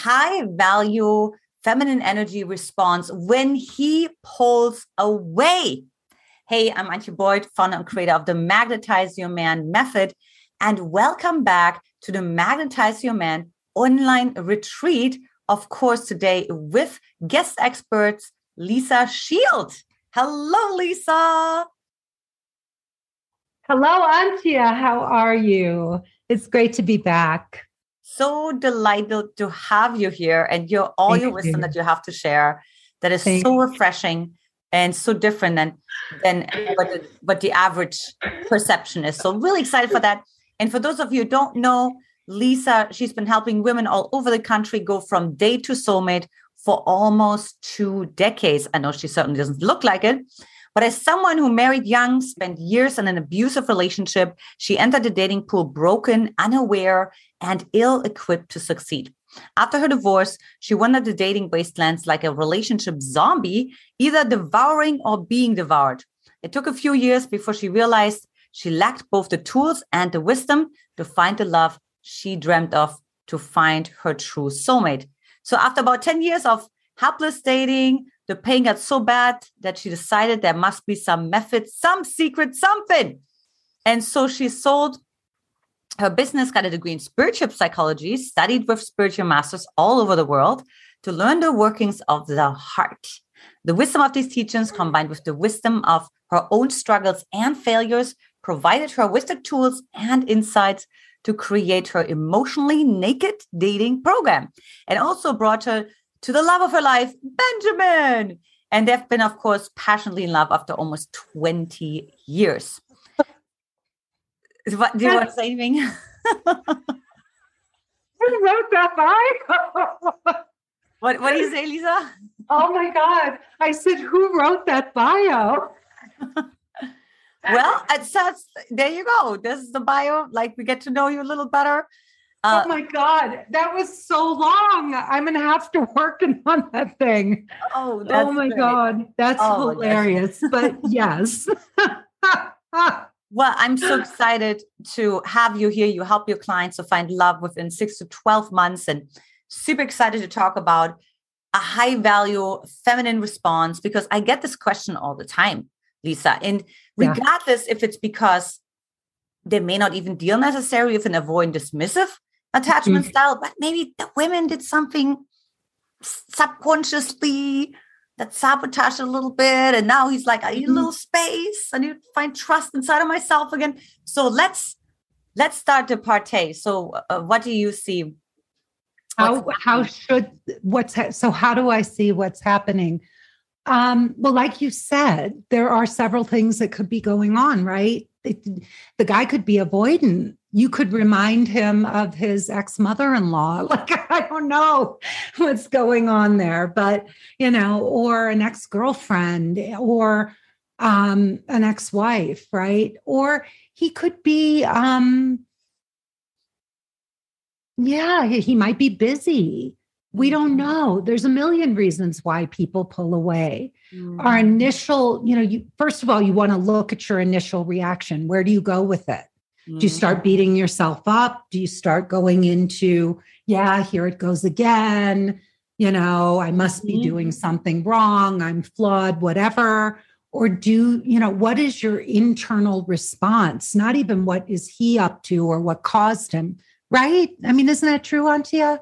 high value feminine energy response when he pulls away. Hey, I'm Antia Boyd, founder and creator of the Magnetize Your Man method, and welcome back to the Magnetize Your Man online retreat. Of course, today with guest experts Lisa Shield. Hello, Lisa. Hello, Antia. How are you? It's great to be back so delighted to have you here and your all Thank your wisdom you. that you have to share. That is Thank so refreshing and so different than than what the, what the average perception is. So really excited for that. And for those of you who don't know, Lisa, she's been helping women all over the country go from day to soulmate for almost two decades. I know she certainly doesn't look like it, but as someone who married young, spent years in an abusive relationship, she entered the dating pool broken, unaware, and ill equipped to succeed. After her divorce, she wandered the dating wastelands like a relationship zombie, either devouring or being devoured. It took a few years before she realized she lacked both the tools and the wisdom to find the love she dreamed of to find her true soulmate. So, after about 10 years of helpless dating, the pain got so bad that she decided there must be some method, some secret, something. And so she sold her business, got a degree in spiritual psychology, studied with spiritual masters all over the world to learn the workings of the heart. The wisdom of these teachings, combined with the wisdom of her own struggles and failures, provided her with the tools and insights to create her emotionally naked dating program and also brought her to the love of her life, Benjamin. And they've been, of course, passionately in love after almost 20 years. What, do you want to say anything? Who wrote that bio? what, what do you say, Lisa? Oh my God. I said, who wrote that bio? well, it says, there you go. This is the bio. Like we get to know you a little better. Uh, oh my God, that was so long. I'm gonna have to work on that thing. Oh, oh my great. God, that's oh, hilarious. but yes. Well, I'm so excited to have you here. You help your clients to find love within six to 12 months, and super excited to talk about a high value feminine response because I get this question all the time, Lisa. And regardless yeah. if it's because they may not even deal necessarily with an avoidant dismissive attachment mm-hmm. style, but maybe the women did something subconsciously that sabotaged a little bit. And now he's like, I need a mm-hmm. little space. I need to find trust inside of myself again. So let's let's start the partay. So uh, what do you see? How how should what's ha- so how do I see what's happening? Um, well, like you said, there are several things that could be going on, right? It, the guy could be avoidant you could remind him of his ex-mother-in-law. Like i don't know what's going on there but you know or an ex-girlfriend or um, an ex-wife right? Or he could be um yeah he might be busy. We don't mm-hmm. know. There's a million reasons why people pull away. Mm-hmm. our initial you know you first of all you want to look at your initial reaction. Where do you go with it do you start mm-hmm. beating yourself up? Do you start going into, yeah, here it goes again? You know, I must be doing mm-hmm. something wrong. I'm flawed, whatever. Or do, you know, what is your internal response? Not even what is he up to or what caused him, right? I mean, isn't that true, Antia?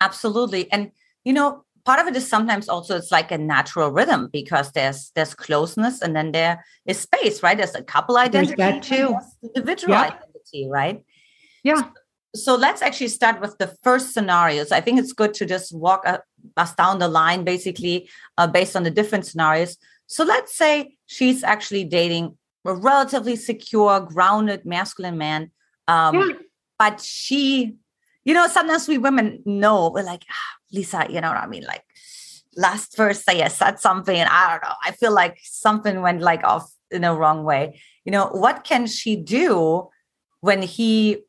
Absolutely. And, you know, part of it is sometimes also it's like a natural rhythm because there's there's closeness and then there is space right there's a couple identity there's that too individual yeah. Identity right yeah so, so, let's actually start with the first scenarios i think it's good to just walk us down the line basically uh, based on the different scenarios so let's say she's actually dating a relatively secure grounded masculine man um, yeah. but she you know sometimes we women know we're like ah, Lisa, you know what I mean? Like last Thursday, I said something, and I don't know. I feel like something went like off in a wrong way. You know, what can she do when he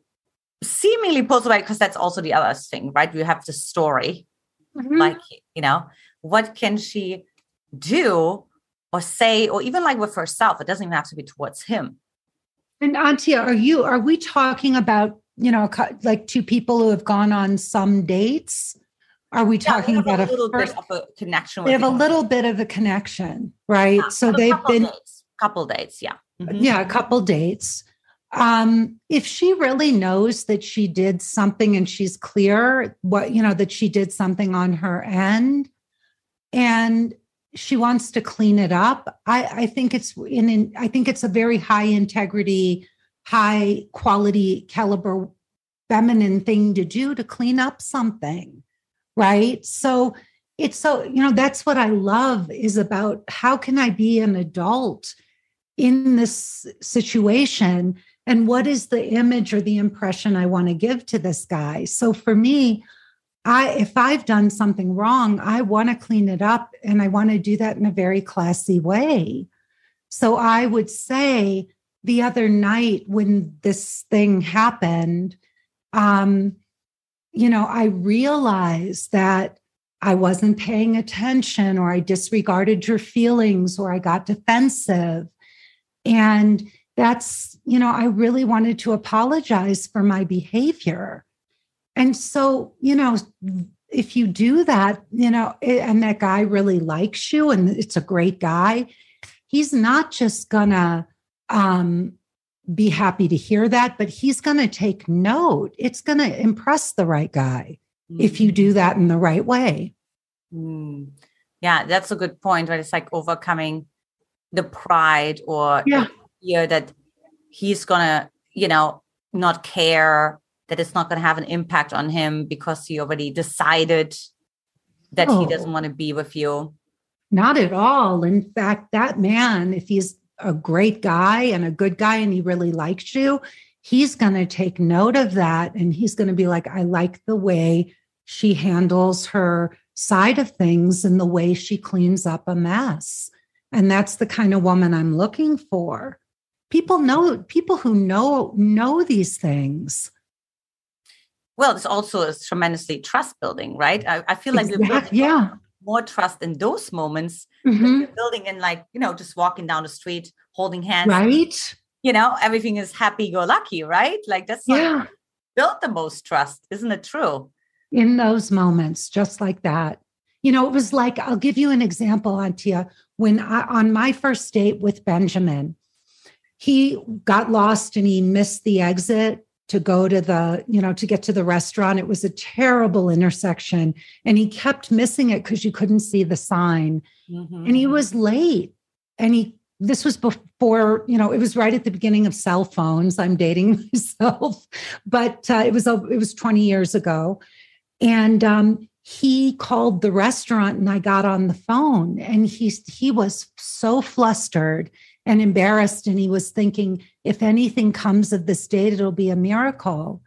seemingly pulls away? Because that's also the other thing, right? We have the story. Mm-hmm. Like, you know, what can she do or say, or even like with herself? It doesn't even have to be towards him. And Antia, are you are we talking about you know like two people who have gone on some dates Are we talking yeah, about a little first, bit of a connection? They have a little bit of a connection, right? Yeah, so they've been dates, couple dates, yeah, mm-hmm. yeah, a couple dates. Um, if she really knows that she did something and she's clear what you know that she did something on her end, and she wants to clean it up, I, I think it's in, in I think it's a very high integrity, high quality caliber feminine thing to do to clean up something right? So it's so you know that's what i love is about how can i be an adult in this situation and what is the image or the impression i want to give to this guy so for me i if i've done something wrong i want to clean it up and i want to do that in a very classy way so i would say the other night when this thing happened um you know, I realized that I wasn't paying attention or I disregarded your feelings or I got defensive. And that's, you know, I really wanted to apologize for my behavior. And so, you know, if you do that, you know, and that guy really likes you and it's a great guy, he's not just gonna um, be happy to hear that, but he's to take note. It's to impress the right guy mm. if you do mm. that in the right way. Mm. Yeah, that's a good point. Right? It's like overcoming the pride or yeah. Fear that he's going to, you know, not care, that it's not going to have an impact on him because he already decided that oh. he doesn't want to be with you. Not at all. In fact, that man, if he's a great guy and a good guy and he really likes you, he's going to take note of that and he's going to be like, I like the way she handles her side of things and the way she cleans up a mess. And that's the kind of woman I'm looking for. People know people who know know these things. Well, it's also a tremendously trust building, right? I, I feel like exactly. yeah more trust in those moments mm-hmm. building in like you know just walking down the street holding hands right you know everything is happy go lucky right like that's yeah built the most trust isn't it true in those moments just like that you know it was like i'll give you an example antia when I, on my first date with benjamin he got lost and he missed the exit to go to the, you know, to get to the restaurant. It was a terrible intersection. And he kept missing it because you couldn't see the sign. Mm-hmm. And he was late. And he, this was before, you know, it was right at the beginning of cell phones. I'm dating myself, but uh, it was, it was 20 years ago. And um, he called the restaurant and I got on the phone and he, he was so flustered and embarrassed. And he was thinking, if anything comes of this date, it'll be a miracle.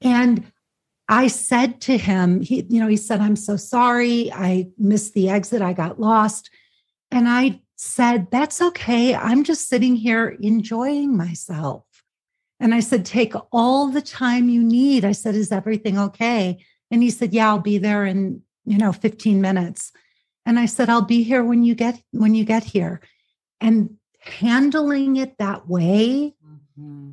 And I said to him, he, you know, he said, I'm so sorry. I missed the exit. I got lost. And I said, That's okay. I'm just sitting here enjoying myself. And I said, Take all the time you need. I said, Is everything okay? And he said, Yeah, I'll be there in, you know, 15 minutes. And I said, I'll be here when you get when you get here. And handling it that way mm-hmm.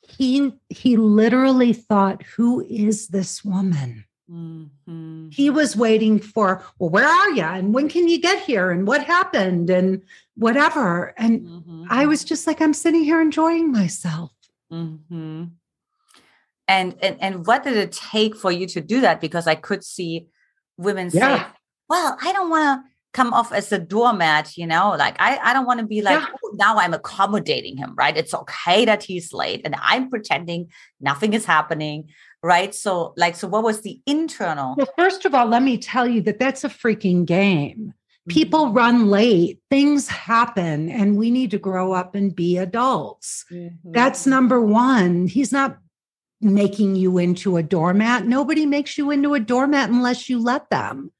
he he literally thought who is this woman mm-hmm. he was waiting for well where are you and when can you get here and what happened and whatever and mm-hmm. i was just like i'm sitting here enjoying myself mm-hmm. and, and and what did it take for you to do that because i could see women yeah. say well i don't want to come off as a doormat, you know, like I, I don't want to be like, yeah. oh, now I'm accommodating him, right? It's okay that he's late and I'm pretending nothing is happening, right? So, like, so what was the internal? Well, first of all, let me tell you that that's a freaking game. People mm-hmm. run late, things happen, and we need to grow up and be adults. Mm-hmm. That's number one. He's not making you into a doormat. Nobody makes you into a doormat unless you let them.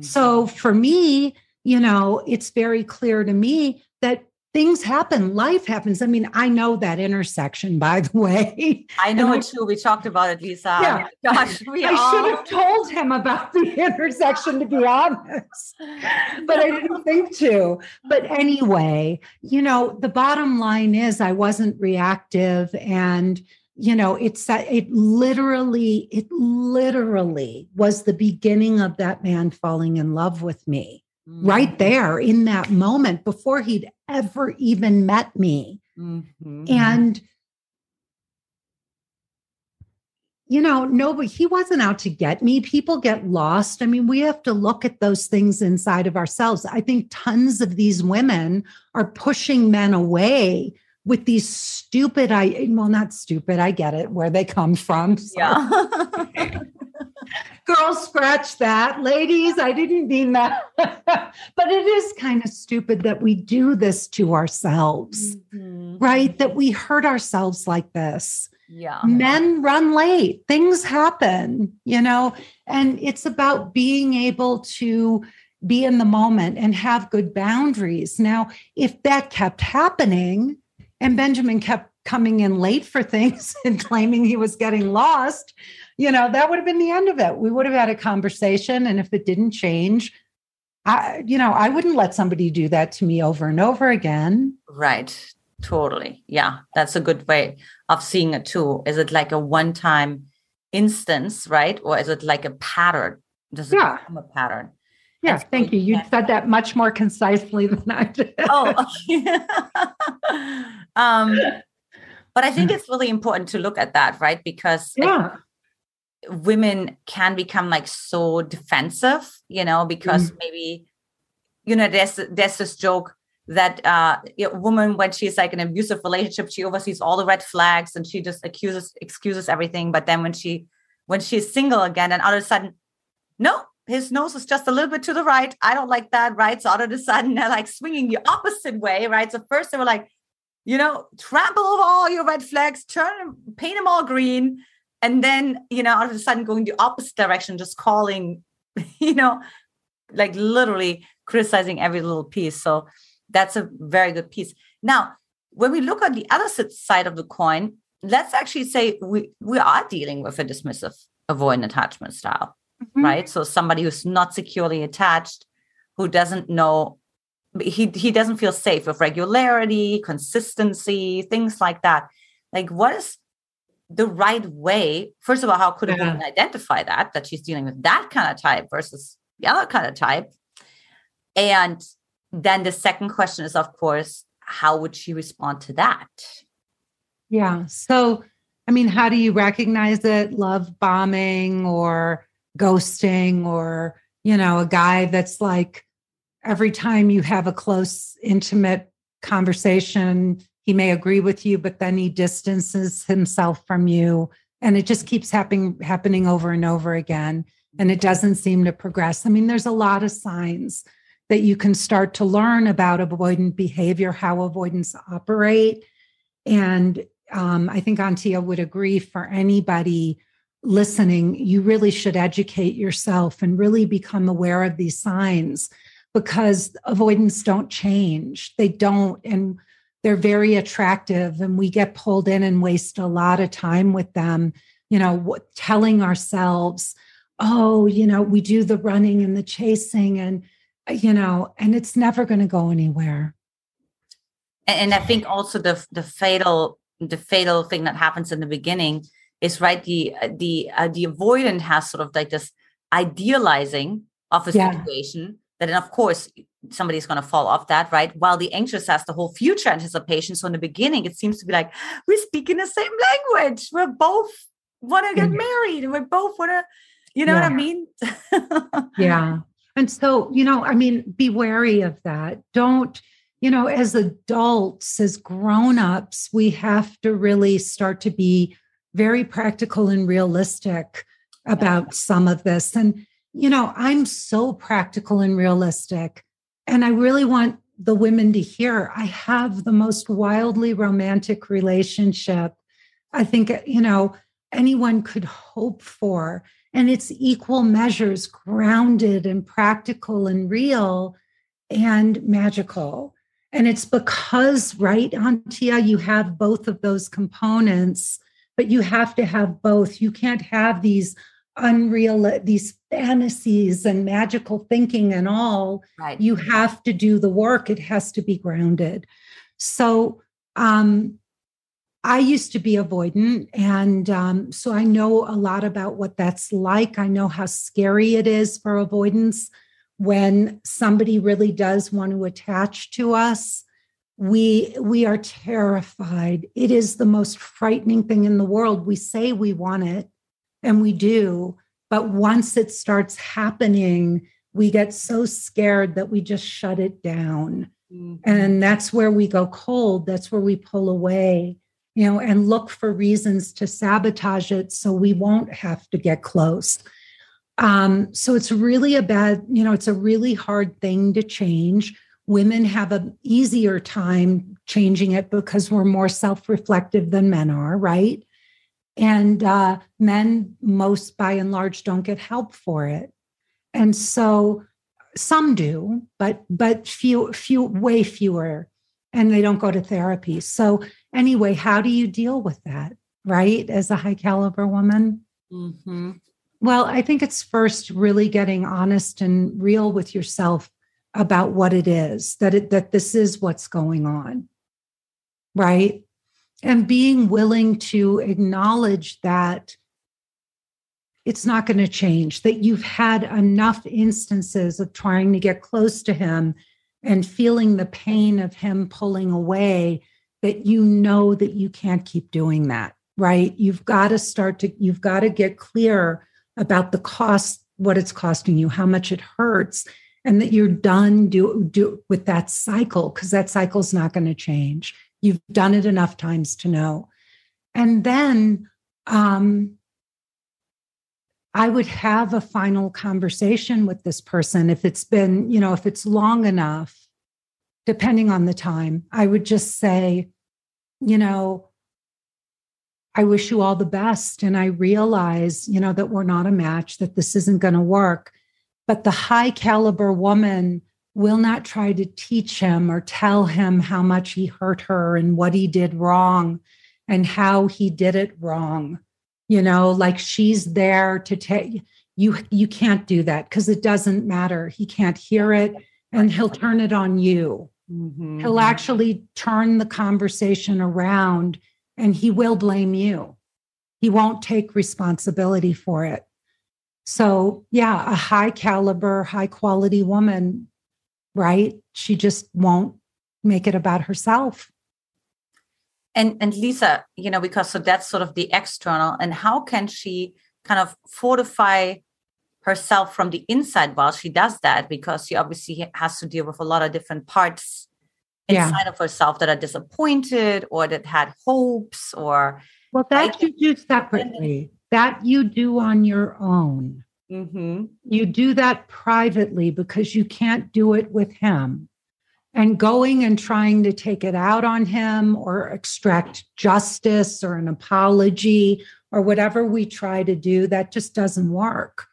So mm-hmm. for me, you know, it's very clear to me that things happen, life happens. I mean, I know that intersection, by the way. I know it too. We talked about it, Lisa. Yeah. Gosh, we I all... should have told him about the intersection, to be honest, but I didn't think to. But anyway, you know, the bottom line is I wasn't reactive and you know it's that it literally it literally was the beginning of that man falling in love with me mm-hmm. right there in that moment before he'd ever even met me mm-hmm. and you know, no, but he wasn't out to get me. People get lost. I mean, we have to look at those things inside of ourselves. I think tons of these women are pushing men away with these stupid i well not stupid i get it where they come from so. yeah girls scratch that ladies i didn't mean that but it is kind of stupid that we do this to ourselves mm-hmm. right that we hurt ourselves like this yeah. Men run late, things happen, you know, and it's about being able to be in the moment and have good boundaries. Now, if that kept happening and Benjamin kept coming in late for things and claiming he was getting lost, you know, that would have been the end of it. We would have had a conversation. And if it didn't change, I, you know, I wouldn't let somebody do that to me over and over again. Right. Totally. Yeah. That's a good way of seeing it too. Is it like a one time instance, right? Or is it like a pattern? Does it yeah. become a pattern? Yeah, thank you. You said that much more concisely than I did. oh, um, but I think it's really important to look at that, right? Because yeah. women can become like so defensive, you know, because mm maybe, you know, there's there's this joke that uh, a woman when she's like in an abusive relationship she oversees all the red flags and she just accuses excuses everything but then when she when she's single again and all of a sudden no his nose is just a little bit to the right. I don't like that right? So all of a sudden they're like swinging the opposite way right? So first they were like you know trample over all your red flags turn paint them all green and then you know all of a sudden going the opposite direction just calling you know like literally criticizing every little piece. So that's a very good piece. Now, when we look on the other side of the coin, let's actually say we, we are dealing with a dismissive avoidant attachment style, mm-hmm. right? So somebody who's not securely attached, who doesn't know, he, he doesn't feel safe with regularity, consistency, things like that. Like, what is the right way? First of all, how could a woman identify that, that she's dealing with that kind of type versus the other kind of type? And then the second question is, of course, how would she respond to that? Yeah. So, I mean, how do you recognize it? Love bombing or ghosting or, you know, a guy that's like every time you have a close, intimate conversation, he may agree with you, but then he distances himself from you. And it just keeps happening happening over and over again. And it doesn't seem to progress. I mean, there's a lot of signs that you can start to learn about avoidant behavior, how avoidance operate. And um, I think Antia would agree for anybody listening, you really should educate yourself and really become aware of these signs because avoidance don't change. They don't. And they're very attractive and we get pulled in and waste a lot of time with them, you know, telling ourselves, oh, you know, we do the running and the chasing and you know, and it's never going to go anywhere. And I think also the the fatal the fatal thing that happens in the beginning is right the the uh, the avoidant has sort of like this idealizing of a yeah. situation that then of course somebody's going to fall off that right while the anxious has the whole future anticipation so in the beginning it seems to be like we're speaking the same language we're both want to get mm-hmm. married and we both want to you know yeah. what i mean yeah and so, you know, I mean, be wary of that. Don't, you know, as adults, as grown-ups, we have to really start to be very practical and realistic about some of this. And, you know, I'm so practical and realistic. And I really want the women to hear I have the most wildly romantic relationship I think, you know, anyone could hope for and it's equal measures grounded and practical and real and magical and it's because right antia you have both of those components but you have to have both you can't have these unreal these fantasies and magical thinking and all right you have to do the work it has to be grounded so um I used to be avoidant. And um, so I know a lot about what that's like. I know how scary it is for avoidance when somebody really does want to attach to us. We, we are terrified. It is the most frightening thing in the world. We say we want it, and we do. But once it starts happening, we get so scared that we just shut it down. Mm-hmm. And that's where we go cold. That's where we pull away you know, and look for reasons to sabotage it so we won't have to get close. Um, so it's really a bad, you know, it's a really hard thing to change. Women have an easier time changing it because we're more self reflective than men are, right? And uh, men, most by and large, don't get help for it. And so some do, but but few, few, way fewer, and they don't go to therapy. So anyway, how do you deal with that, right? As a high caliber woman? Mm-hmm. Well, I think it's first really getting honest and real with yourself about what it is that it, that this is what's going on, right? And being willing to acknowledge that it's not going to change, that you've had enough instances of trying to get close to him and feeling the pain of him pulling away that you know that you can't keep doing that, right? You've got to start to, you've got to get clear about the cost, what it's costing you, how much it hurts, and that you're done do, do with that cycle because that cycle's not going to change. You've done it enough times to know. And then um, I would have a final conversation with this person if it's been, you know, if it's long enough, depending on the time, I would just say, you know, I wish you all the best. And I realize, you know, that we're not a match, that this isn't going to work. But the high caliber woman will not try to teach him or tell him how much he hurt her and what he did wrong and how he did it wrong. You know, like she's there to take you you can't do that because it doesn't matter. He can't hear it and he'll turn it on you. Mm-hmm. He'll actually turn the conversation around and he will blame you. He won't take responsibility for it. So, yeah, a high caliber, high quality woman, right? She just won't make it about herself. And and Lisa, you know, because so that's sort of the external and how can she kind of fortify herself from the inside while she does that because she obviously has to deal with a lot of different parts inside yeah. of herself that are disappointed or that had hopes or well that you do separately that you do on your own mm-hmm. you do that privately because you can't do it with him and going and trying to take it out on him or extract justice or an apology or whatever we try to do that just doesn't work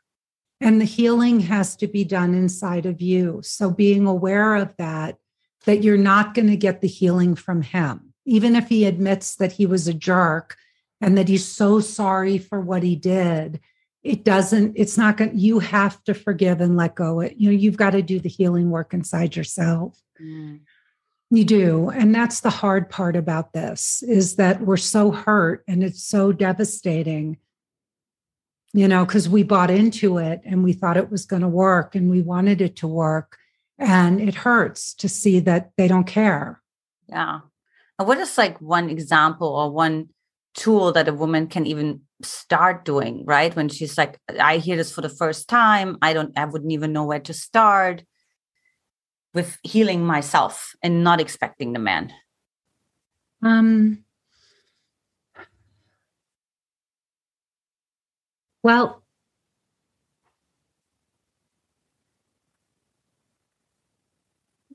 and the healing has to be done inside of you. So being aware of that, that you're not going to get the healing from him, even if he admits that he was a jerk and that he's so sorry for what he did. It doesn't, it's not going you have to forgive and let go it. You know, you've got to do the healing work inside yourself. Mm. You do. And that's the hard part about this is that we're so hurt and it's so devastating you know, because we bought into it and we thought it was going to work and we wanted it to work. And it hurts to see that they don't care. Yeah. What is like one example or one tool that a woman can even start doing, right? When she's like, I hear this for the first time. I don't, I wouldn't even know where to start with healing myself and not expecting the man. Um, Well,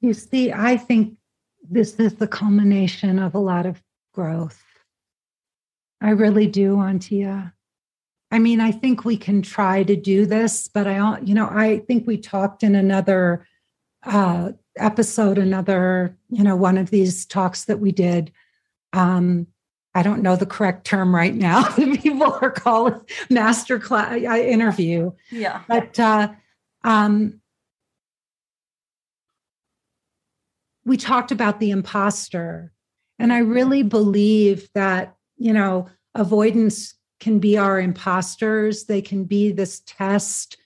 you see, I think this is the culmination of a lot of growth. I really do, Antia. I mean, I think we can try to do this, but I, you know, I think we talked in another uh, episode, another, you know, one of these talks that we did um, I don't know the correct term right now. People are calling master class interview. Yeah. But uh, um, we talked about the imposter And I really believe that, you know, avoidance can be our imposters, they can be this test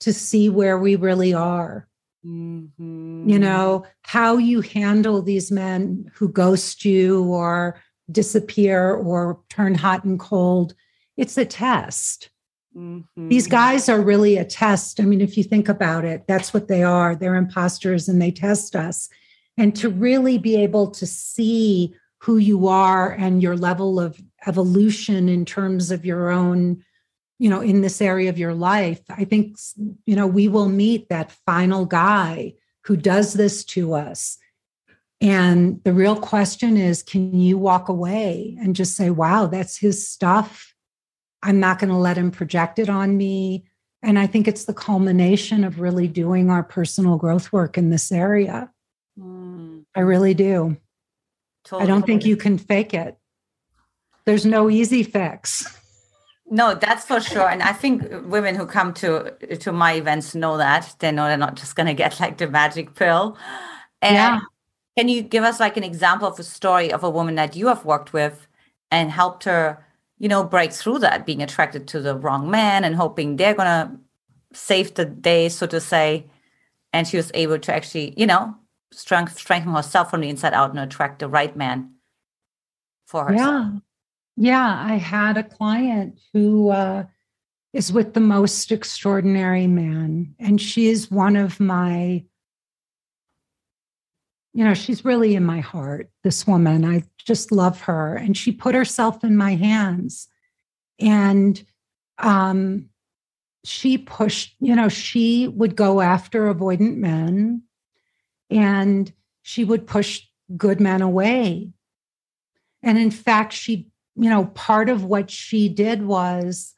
to see where we really are. Mm-hmm. You know, how you handle these men who ghost you or disappear or turn hot and cold. It's a test. Mm-hmm. These guys are really a test. I mean, if you think about it, that's what they are. They're imposters and they test us. And to really be able to see who you are and your level of evolution in terms of your own, you know, in this area of your life, I think, you know, we will meet that final guy who does this to us. And the real question is can you walk away and just say, wow, that's his stuff? I'm not going to let him project it on me. And I think it's the culmination of really doing our personal growth work in this area. Mm. I really do. Totally. I don't think you can fake it. There's no easy fix. No, that's for sure. And I think women who come to to my events know that. They know they're not just going to get like the magic pill. And yeah. can you give us like an example of a story of a woman that you have worked with and helped her you know, break through that, being attracted to the wrong man and hoping they're going to save the day, so to say. And she was able to actually, you know, strength, strengthen herself from the inside out and attract the right man for herself. Yeah. Yeah. I had a client who uh, is with the most extraordinary man. And she is one of my you know, she's really in my heart, this woman. I just love her. And she put herself in my hands. And um, she pushed, you know, she would go after avoidant men and she would push good men away. And in fact, she, you know, part of what she did was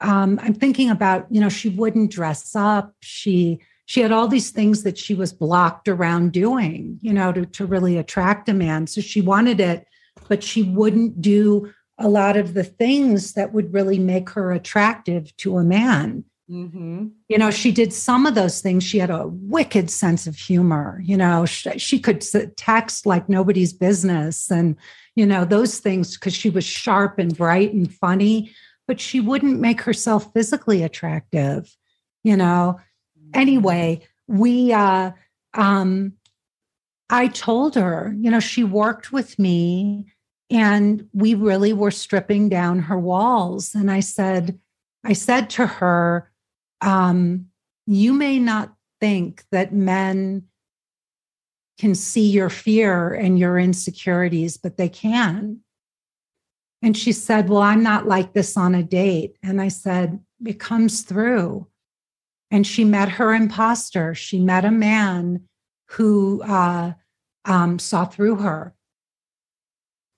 um, I'm thinking about, you know, she wouldn't dress up. She, she had all these things that she was blocked around doing, you know, to, to really attract a man. So she wanted it, but she wouldn't do a lot of the things that would really make her attractive to a man. Mm-hmm. You know, she did some of those things. She had a wicked sense of humor. You know, she, she could text like nobody's business and, you know, those things because she was sharp and bright and funny, but she wouldn't make herself physically attractive, you know anyway, we uh um I told her, you know, she worked with me and we really were stripping down her walls. And I said, I said to her, um, you may not think that men can see your fear and your insecurities, but they can. And she said, Well, I'm not like this on a date. And I said, It comes through and she met her imposter. She met a man who uh, um, saw through her.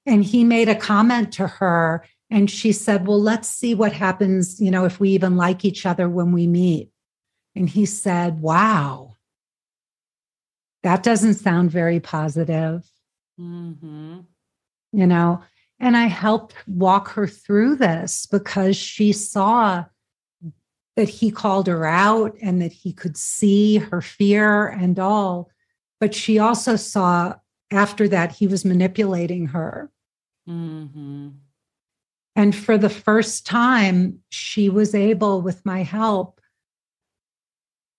And he made a comment to her, and she said, Well, let's see what happens, you know, if we even like each other when we meet. And he said, Wow, that doesn't sound very positive. Mm-hmm. You know, and I helped walk her through this because she saw that he called her out and that he could see her fear and all. But she also saw after that he was manipulating her. Mm-hmm. And for the first time, she was able, with my help,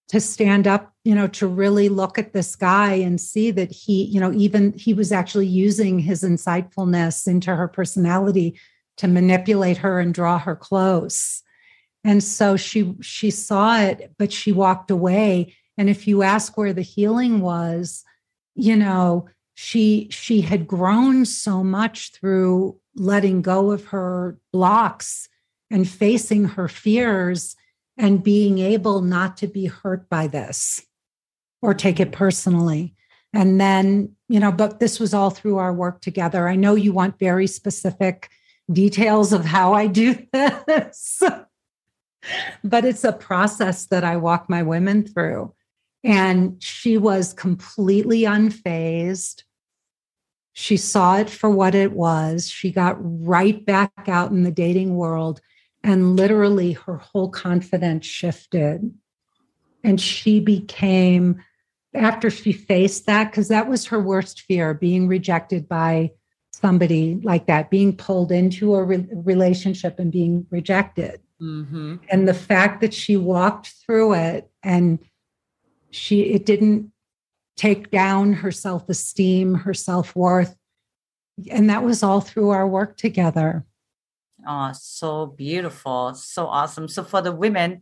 to stand up, you know, to really look at this guy and see that he, you know, even he was actually using his insightfulness into her personality to manipulate her and draw her close. And so she she saw it but she walked away. And if you ask where the healing was you know she she had grown so much through letting go of her blocks and facing her fears and being able not to be hurt by this or take it personally and then you know but this was all through our work together i know you want very specific details of how i do this but it's a process that I walk my women through. And she was completely unfazed. She saw it for what it was. She got right back out in the dating world, and literally her whole confidence shifted. And she became, after she faced that, because that was her worst fear being rejected by somebody like that, being pulled into a re- relationship and being rejected. Mm-hmm. And the fact that she walked through it and she, it didn't take down her self esteem, her self worth. And that was all through our work together. Oh, so beautiful. So awesome. So for the women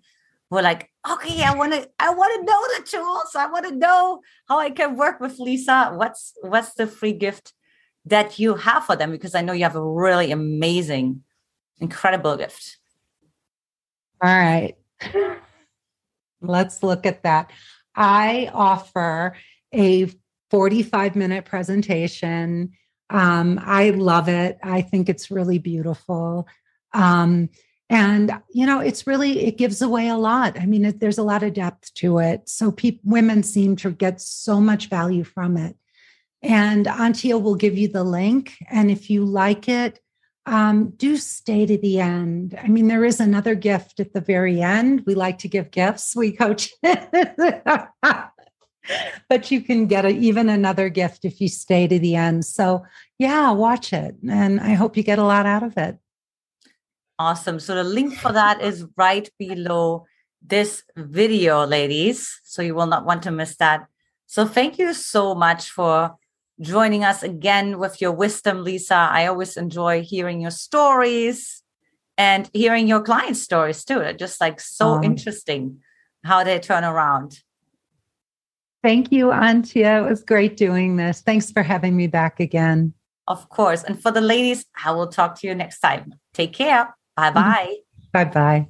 who are like, okay, I want to, I want to know the tools. I want to know how I can work with Lisa. What's what's the free gift that you have for them? Because I know you have a really amazing, incredible gift. All right. Let's look at that. I offer a 45 minute presentation. Um, I love it. I think it's really beautiful. Um, and you know it's really it gives away a lot. I mean it, there's a lot of depth to it. So pe- women seem to get so much value from it. And antia will give you the link. And if you like it um, do stay to the end. I mean there is another gift at the very end. We like to give gifts. We coach but you can get a, even another gift if you stay to the end. So, yeah, watch it. And I hope you get a lot out of it. Awesome. So, the link for that is right below this video, ladies. So, you will not want to miss that. So, thank you so much for joining us again with your wisdom, Lisa. I always enjoy hearing your stories and hearing your client stories too. They're just like so um, interesting how they turn around. Thank you, Antia. It was great doing this. Thanks for having me back again. Of course. And for the ladies, I will talk to you next time. Take care. Bye bye. Bye bye.